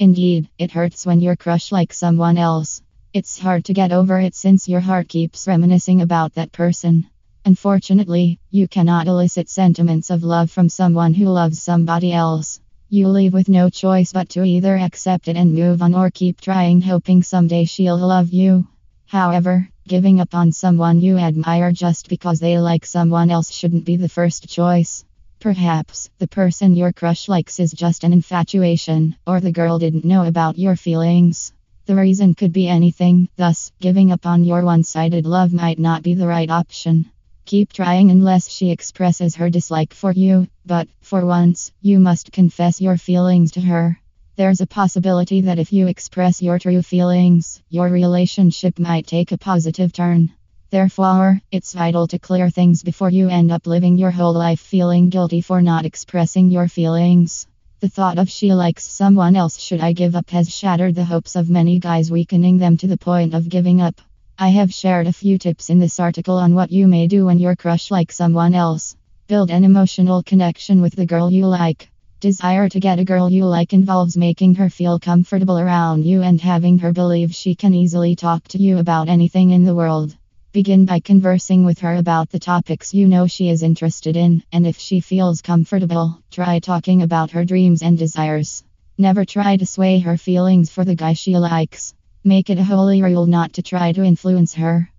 Indeed, it hurts when your crush likes someone else. It's hard to get over it since your heart keeps reminiscing about that person. Unfortunately, you cannot elicit sentiments of love from someone who loves somebody else. You leave with no choice but to either accept it and move on or keep trying, hoping someday she'll love you. However, giving up on someone you admire just because they like someone else shouldn't be the first choice. Perhaps the person your crush likes is just an infatuation, or the girl didn't know about your feelings. The reason could be anything, thus, giving up on your one sided love might not be the right option. Keep trying unless she expresses her dislike for you, but, for once, you must confess your feelings to her. There's a possibility that if you express your true feelings, your relationship might take a positive turn. Therefore, it's vital to clear things before you end up living your whole life feeling guilty for not expressing your feelings. The thought of she likes someone else should I give up has shattered the hopes of many guys, weakening them to the point of giving up. I have shared a few tips in this article on what you may do when your crush likes someone else. Build an emotional connection with the girl you like. Desire to get a girl you like involves making her feel comfortable around you and having her believe she can easily talk to you about anything in the world. Begin by conversing with her about the topics you know she is interested in, and if she feels comfortable, try talking about her dreams and desires. Never try to sway her feelings for the guy she likes. Make it a holy rule not to try to influence her.